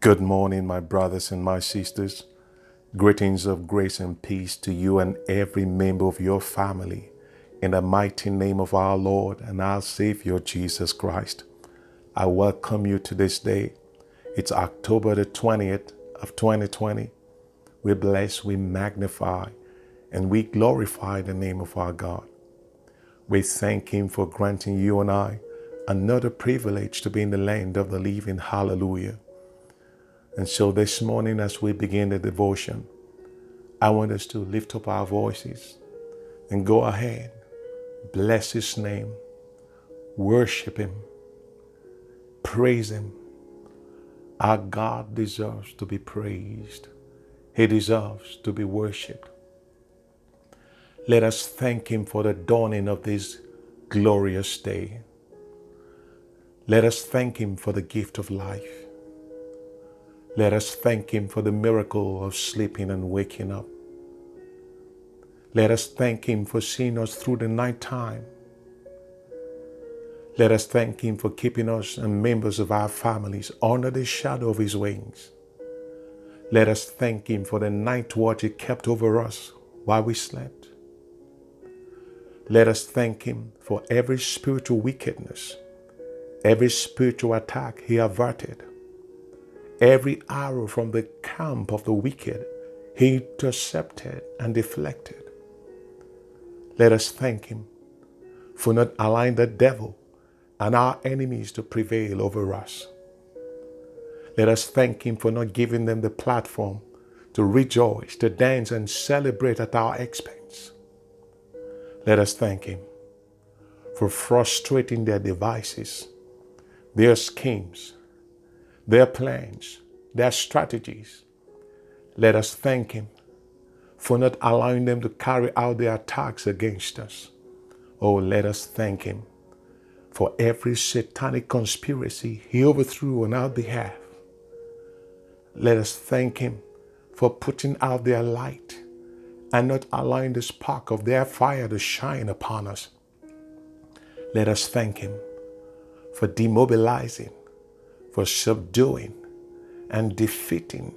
Good morning, my brothers and my sisters. Greetings of grace and peace to you and every member of your family. In the mighty name of our Lord and our Savior Jesus Christ, I welcome you to this day. It's October the 20th of 2020. We bless, we magnify, and we glorify the name of our God. We thank Him for granting you and I another privilege to be in the land of the living. Hallelujah. And so this morning, as we begin the devotion, I want us to lift up our voices and go ahead, bless His name, worship Him, praise Him. Our God deserves to be praised, He deserves to be worshiped. Let us thank Him for the dawning of this glorious day. Let us thank Him for the gift of life. Let us thank Him for the miracle of sleeping and waking up. Let us thank Him for seeing us through the night time. Let us thank Him for keeping us and members of our families under the shadow of His wings. Let us thank Him for the night watch He kept over us while we slept. Let us thank Him for every spiritual wickedness, every spiritual attack He averted Every arrow from the camp of the wicked he intercepted and deflected. Let us thank him for not allowing the devil and our enemies to prevail over us. Let us thank him for not giving them the platform to rejoice, to dance, and celebrate at our expense. Let us thank him for frustrating their devices, their schemes, their plans, their strategies. Let us thank Him for not allowing them to carry out their attacks against us. Oh, let us thank Him for every satanic conspiracy He overthrew on our behalf. Let us thank Him for putting out their light and not allowing the spark of their fire to shine upon us. Let us thank Him for demobilizing for subduing and defeating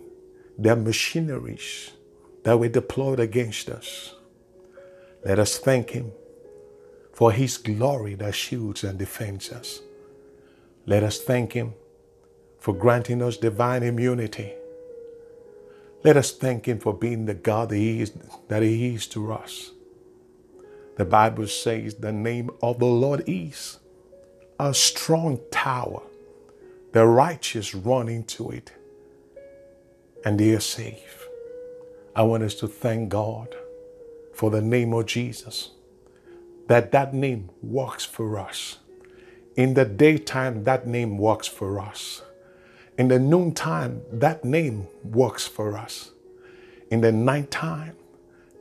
their machineries that were deployed against us. Let us thank Him for His glory that shields and defends us. Let us thank Him for granting us divine immunity. Let us thank Him for being the God that He is, that he is to us. The Bible says the name of the Lord is a strong tower the righteous run into it and they are safe. I want us to thank God for the name of Jesus, that that name works for us. In the daytime, that name works for us. In the noontime, that name works for us. In the nighttime,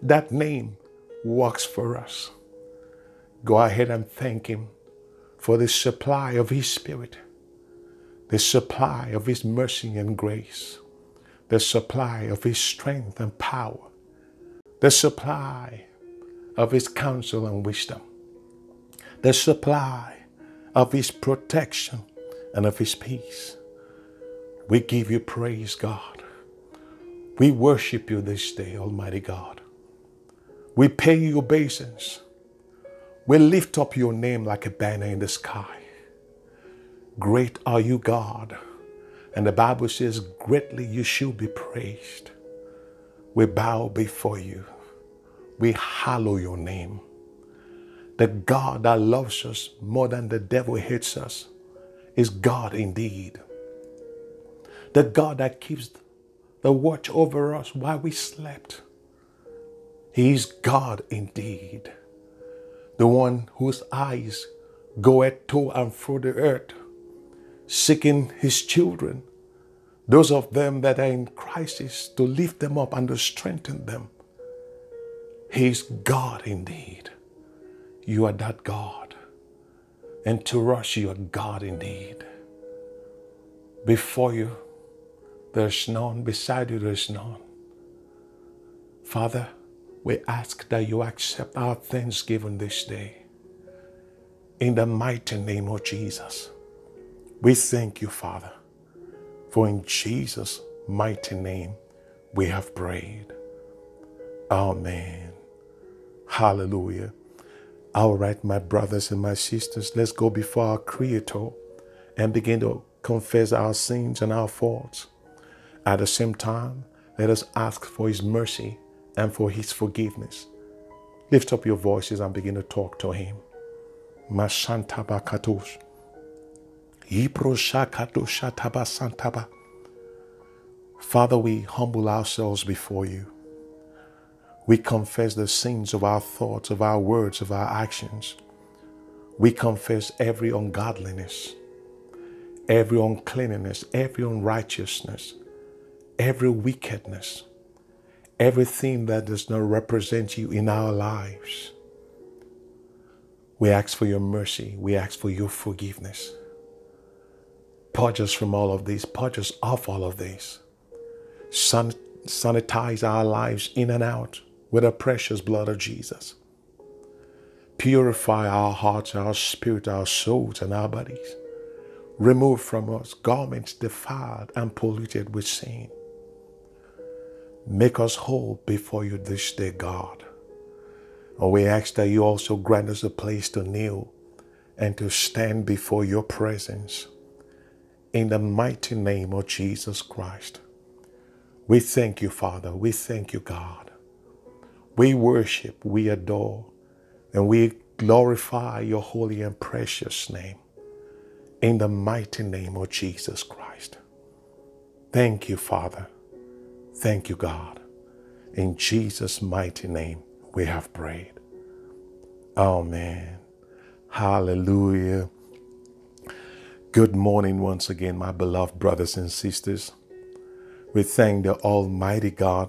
that name works for us. Go ahead and thank Him for the supply of His Spirit the supply of His mercy and grace, the supply of His strength and power, the supply of His counsel and wisdom, the supply of His protection and of His peace. We give you praise, God. We worship you this day, Almighty God. We pay you obeisance. We lift up your name like a banner in the sky. Great are you, God. And the Bible says, Greatly you shall be praised. We bow before you. We hallow your name. The God that loves us more than the devil hates us is God indeed. The God that keeps the watch over us while we slept. He is God indeed. The one whose eyes goeth to and fro the earth seeking his children, those of them that are in crisis, to lift them up and to strengthen them. He is God indeed. You are that God. And to us, you are God indeed. Before you, there's none. Beside you, there's none. Father, we ask that you accept our thanksgiving this day. In the mighty name of Jesus. We thank you, Father, For in Jesus' mighty name we have prayed. Amen. Hallelujah. All right, my brothers and my sisters, let's go before our Creator and begin to confess our sins and our faults. At the same time, let us ask for His mercy and for His forgiveness. Lift up your voices and begin to talk to Him. Mashantabakatos. Father, we humble ourselves before you. We confess the sins of our thoughts, of our words, of our actions. We confess every ungodliness, every uncleanness, every unrighteousness, every wickedness, everything that does not represent you in our lives. We ask for your mercy. We ask for your forgiveness. Purge us from all of these. Purge us off all of these. San- sanitize our lives in and out with the precious blood of Jesus. Purify our hearts, our spirit, our souls, and our bodies. Remove from us garments defiled and polluted with sin. Make us whole before you this day, God. And we ask that you also grant us a place to kneel and to stand before your presence. In the mighty name of Jesus Christ. We thank you, Father. We thank you, God. We worship, we adore, and we glorify your holy and precious name in the mighty name of Jesus Christ. Thank you, Father. Thank you, God. In Jesus' mighty name, we have prayed. Amen. Hallelujah. Good morning once again, my beloved brothers and sisters. We thank the Almighty God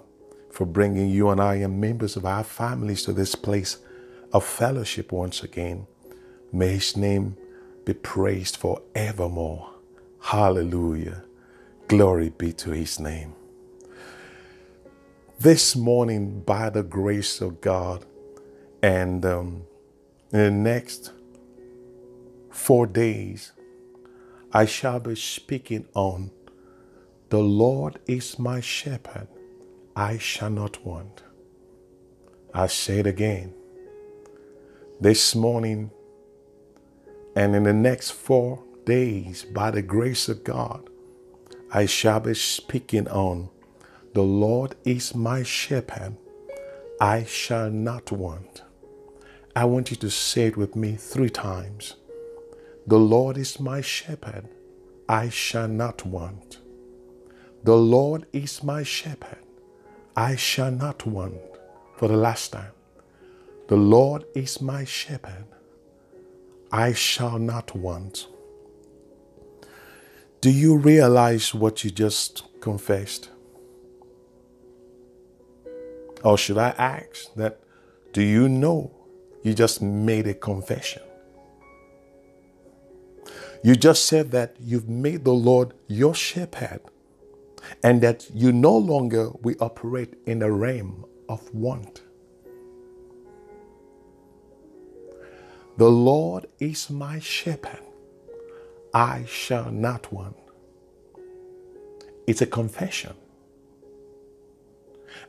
for bringing you and I and members of our families to this place of fellowship once again. May His name be praised forevermore. Hallelujah. Glory be to His name. This morning, by the grace of God, and um, in the next four days, I shall be speaking on the Lord is my shepherd, I shall not want. I say it again. This morning and in the next four days, by the grace of God, I shall be speaking on the Lord is my shepherd, I shall not want. I want you to say it with me three times. The Lord is my shepherd, I shall not want. The Lord is my shepherd. I shall not want. For the last time. The Lord is my shepherd. I shall not want. Do you realize what you just confessed? Or should I ask that, do you know you just made a confession? You just said that you've made the Lord your shepherd and that you no longer will operate in the realm of want. The Lord is my shepherd. I shall not want. It's a confession.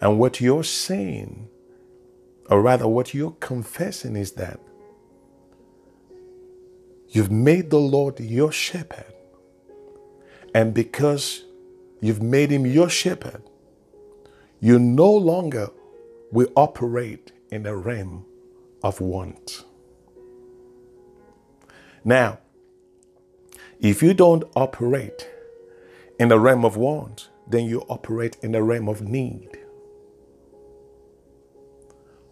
And what you're saying, or rather, what you're confessing is that you've made the Lord your shepherd. And because You've made him your shepherd. You no longer will operate in the realm of want. Now, if you don't operate in the realm of want, then you operate in the realm of need.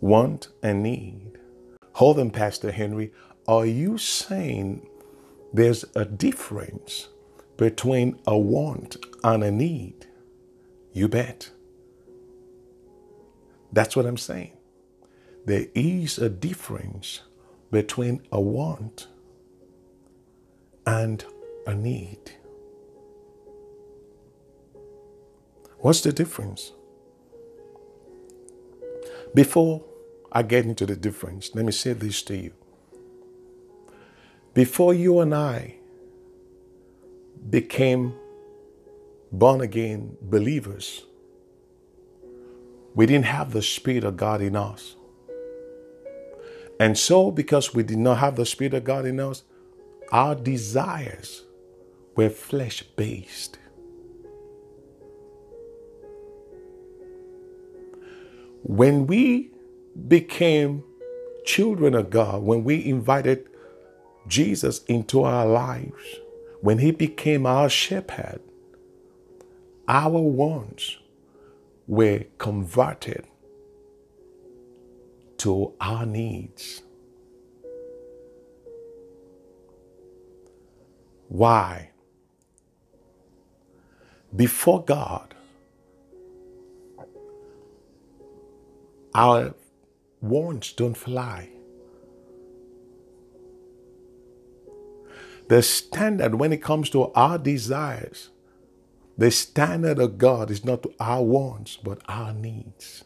Want and need. Hold on, Pastor Henry. Are you saying there's a difference between a want and a need? You bet. That's what I'm saying. There is a difference between a want and a need. What's the difference? Before I get into the difference, let me say this to you. Before you and I became born again believers, we didn't have the Spirit of God in us. And so, because we did not have the Spirit of God in us, our desires were flesh based. When we became children of God, when we invited Jesus into our lives, when He became our shepherd, our wants were converted to our needs. Why? Before God, our wants don't fly. The standard when it comes to our desires, the standard of God is not our wants, but our needs.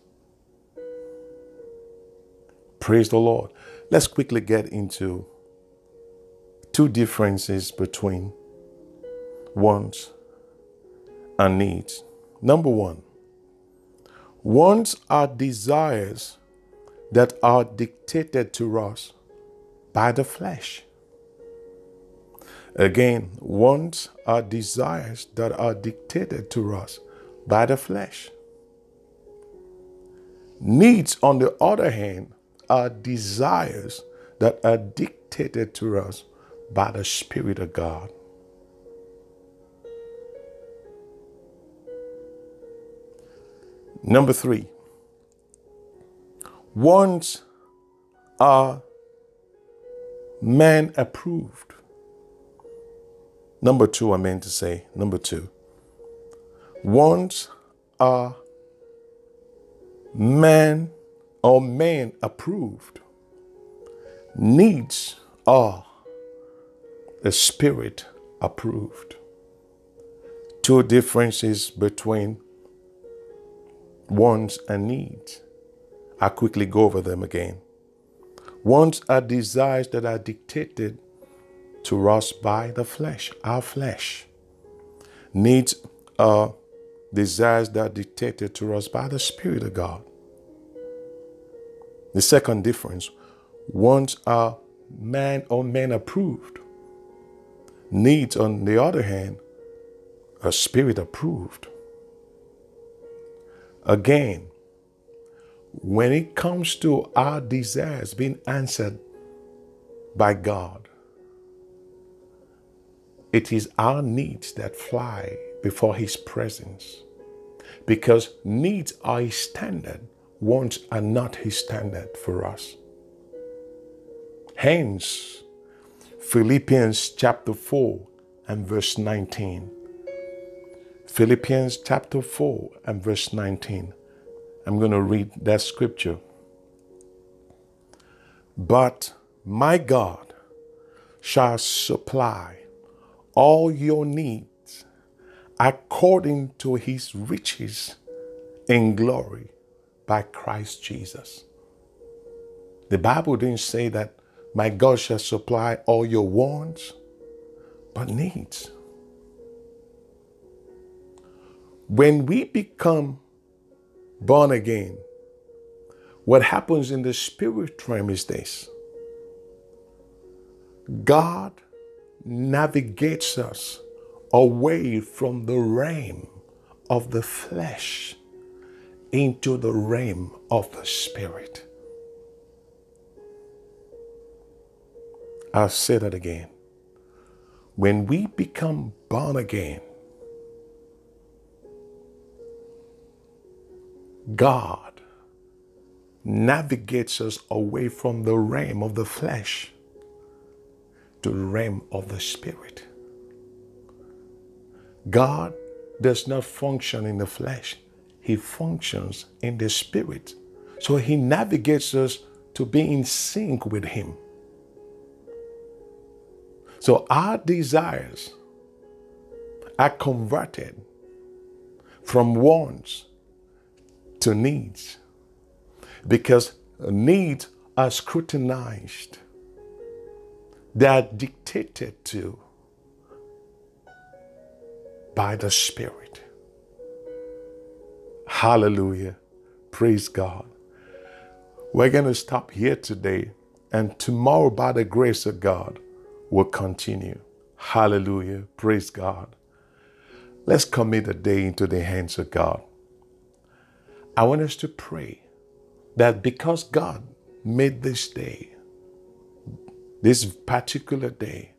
Praise the Lord. Let's quickly get into two differences between wants and needs. Number one, wants are desires that are dictated to us by the flesh. Again, wants are desires that are dictated to us by the flesh. Needs, on the other hand, are desires that are dictated to us by the Spirit of God. Number three, wants are man approved. Number two, I meant to say, number two, wants are man or man approved. Needs are the spirit approved. Two differences between wants and needs. I quickly go over them again. Wants are desires that are dictated to us by the flesh, our flesh. Needs desires that are dictated to us by the Spirit of God. The second difference wants are man or man approved. Needs, on the other hand, are spirit approved. Again, when it comes to our desires being answered by God, it is our needs that fly before His presence because needs are His standard, wants are not His standard for us. Hence, Philippians chapter 4 and verse 19 Philippians chapter 4 and verse 19. I'm going to read that scripture. But my God shall supply all your needs according to his riches in glory by Christ Jesus. The Bible didn't say that my God shall supply all your wants, but needs. When we become born again, what happens in the spirit realm is this God navigates us away from the realm of the flesh into the realm of the spirit. I'll say that again. When we become born again, God navigates us away from the realm of the flesh to the realm of the spirit. God does not function in the flesh, He functions in the spirit. So He navigates us to be in sync with Him. So our desires are converted from wants to needs because needs are scrutinized, they are dictated to by the Spirit. Hallelujah. Praise God. We're going to stop here today, and tomorrow, by the grace of God, we'll continue. Hallelujah. Praise God. Let's commit the day into the hands of God. I want us to pray that because God made this day, this particular day,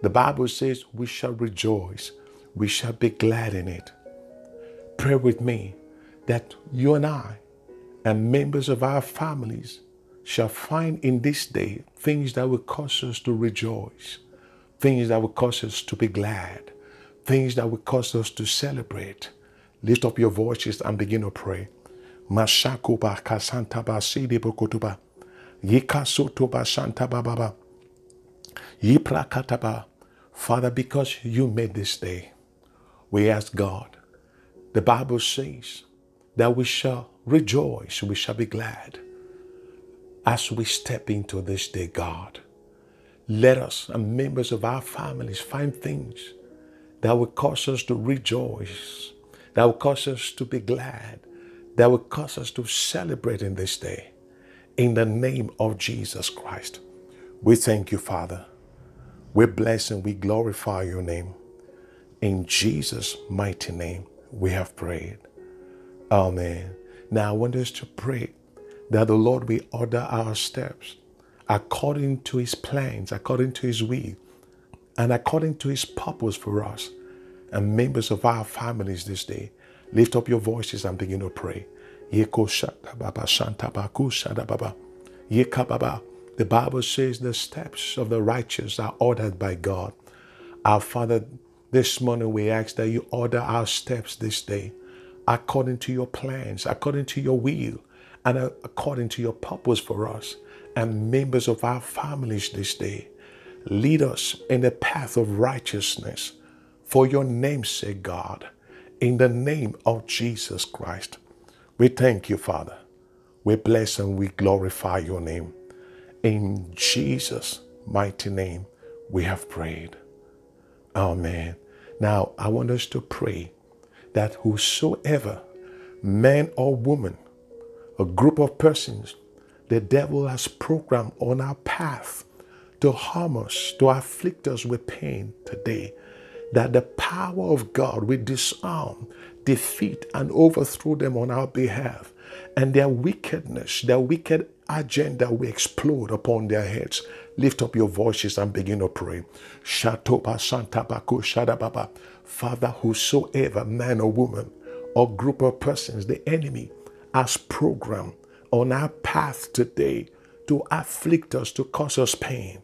the Bible says we shall rejoice, we shall be glad in it. Pray with me that you and I and members of our families shall find in this day things that will cause us to rejoice, things that will cause us to be glad, things that will cause us to celebrate. Lift up your voices and begin to pray. Mashakuba. Yikasotoba. Yiprakataba. Father, because you made this day, we ask God. The Bible says that we shall rejoice, we shall be glad as we step into this day, God. Let us and members of our families find things that will cause us to rejoice, that will cause us to be glad, that will cause us to celebrate in this day. In the name of Jesus Christ, we thank you, Father. We bless and we glorify your name. In Jesus' mighty name, we have prayed. Amen. Now, I want us to pray that the Lord will order our steps according to his plans, according to his will, and according to his purpose for us and members of our families this day. Lift up your voices and begin to pray. The Bible says the steps of the righteous are ordered by God. Our Father, this morning we ask that you order our steps this day according to your plans, according to your will, and according to your purpose for us and members of our families this day. Lead us in the path of righteousness for your name's sake, God, in the name of Jesus Christ. We thank you, Father. We bless and we glorify your name. In Jesus' mighty name, we have prayed. Amen. Now, I want us to pray that whosoever, man or woman, a group of persons, the devil has programmed on our path to harm us, to afflict us with pain today, that the power of God will disarm, defeat, and overthrow them on our behalf, and their wickedness, their wicked agenda will explode upon their heads. Lift up your voices and begin to pray. Shatoba. Father, whosoever, man or woman, or group of persons, the enemy has programmed on our path today to afflict us, to cause us pain,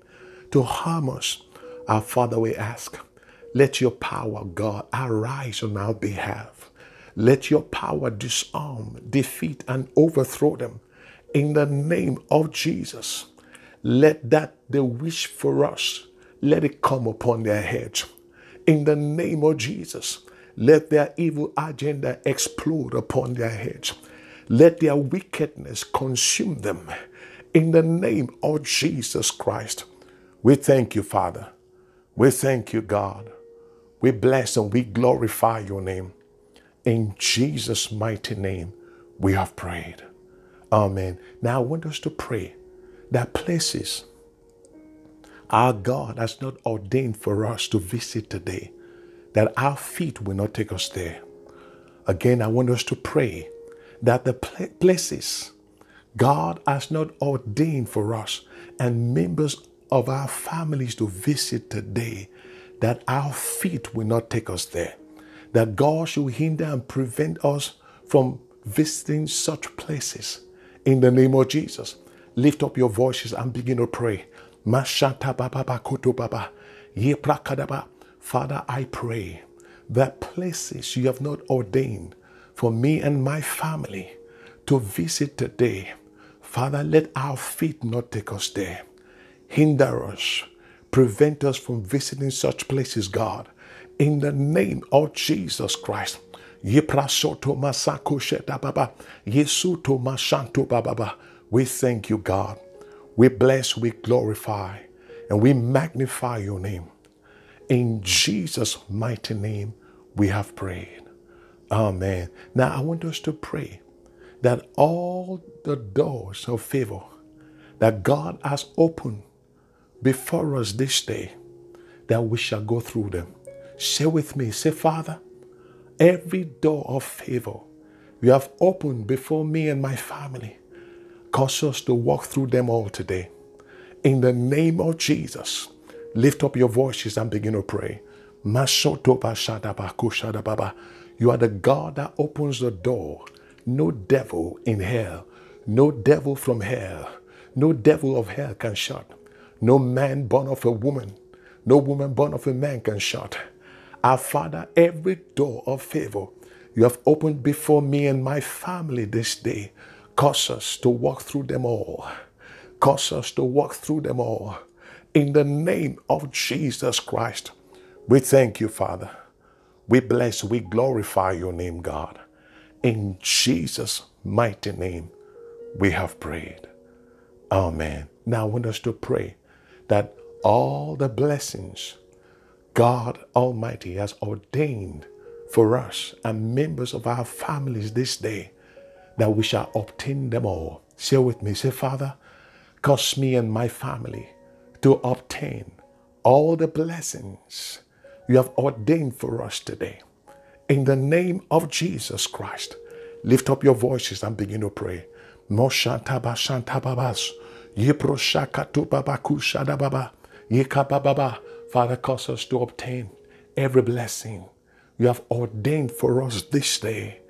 to harm us. Our Father, we ask, let your power, God, arise on our behalf. Let your power disarm, defeat, and overthrow them in the name of Jesus. Let that they wish for us, let it come upon their heads. In the name of Jesus, let their evil agenda explode upon their heads. Let their wickedness consume them. In the name of Jesus Christ, we thank you, Father. We thank you, God. We bless and we glorify your name. In Jesus' mighty name, we have prayed. Amen. Now I want us to pray that places our God has not ordained for us to visit today, that our feet will not take us there. Again, I want us to pray that the places God has not ordained for us and members of our families to visit today, that our feet will not take us there. That God should hinder and prevent us from visiting such places in the name of Jesus. Lift up your voices and begin to pray. Father, I pray that places you have not ordained for me and my family to visit today, Father, let our feet not take us there. Hinder us, prevent us from visiting such places, God. In the name of Jesus Christ. Yesuto mashanto. We thank you, God. We bless, we glorify, and we magnify your name. In Jesus' mighty name, we have prayed. Amen. Now I want us to pray that all the doors of favor that God has opened before us this day, that we shall go through them. Say with me, say, Father, every door of favor you have opened before me and my family, cause us to walk through them all today. In the name of Jesus, lift up your voices and begin to pray. You are the God that opens the door. No devil in hell, no devil from hell, no devil of hell can shut. No man born of a woman, no woman born of a man can shut. Our Father, every door of favor you have opened before me and my family this day, cause us to walk through them all. Cause us to walk through them all. In the name of Jesus Christ, we thank you, Father. We bless, we glorify your name, God. In Jesus' mighty name, we have prayed. Amen. Now I want us to pray that all the blessings God Almighty has ordained for us and members of our families this day, that we shall obtain them all. Say with me, say, Father, cause me and my family to obtain all the blessings you have ordained for us today. In the name of Jesus Christ, lift up your voices and begin to pray. Father, cause us to obtain every blessing you have ordained for us this day.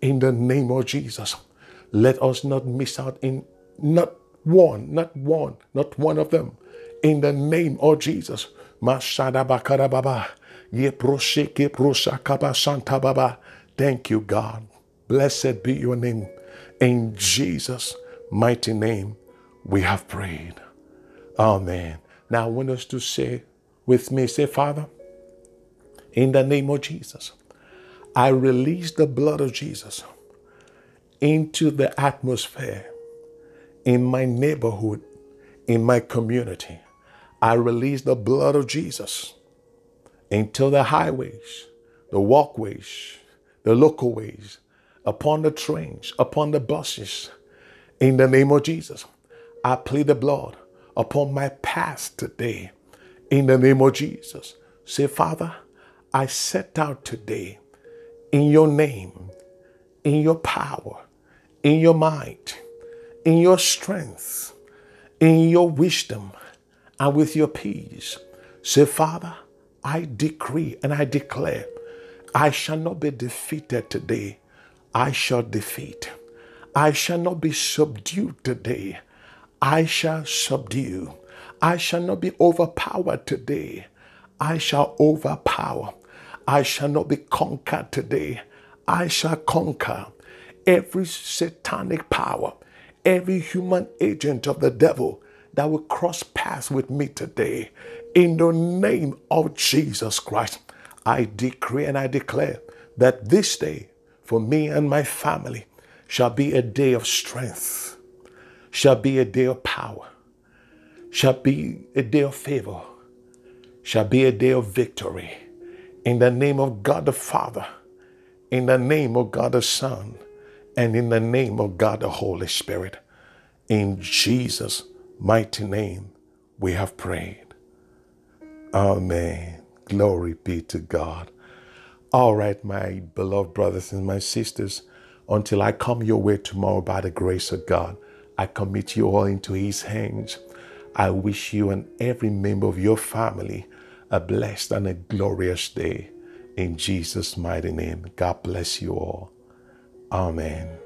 In the name of Jesus, let us not miss out in not one, not one, not one of them. In the name of Jesus. Thank you, God. Blessed be your name. In Jesus' mighty name, we have prayed. Amen. Now, I want us to say with me, say, Father, in the name of Jesus, I release the blood of Jesus into the atmosphere in my neighborhood, in my community. I release the blood of Jesus into the highways, the walkways, the local ways, upon the trains, upon the buses. In the name of Jesus, I plead the blood upon my path today. In the name of Jesus, say, Father, I set out today in your name, in your power, in your might, in your strength, in your wisdom, and with your peace. Say, Father, I decree and I declare I shall not be defeated today. I shall defeat. I shall not be subdued today. I shall subdue. I shall not be overpowered today. I shall overpower. I shall not be conquered today. I shall conquer every satanic power, every human agent of the devil that will cross paths with me today. In the name of Jesus Christ. I decree and I declare that this day for me and my family shall be a day of strength, shall be a day of power, shall be a day of favor, shall be a day of victory. In the name of God the Father, in the name of God the Son, and in the name of God the Holy Spirit. In Jesus' mighty name, we have prayed. Amen. Glory be to God. All right, my beloved brothers and my sisters, until I come your way tomorrow by the grace of God, I commit you all into His hands. I wish you and every member of your family a blessed and a glorious day. In Jesus' mighty name, God bless you all. Amen.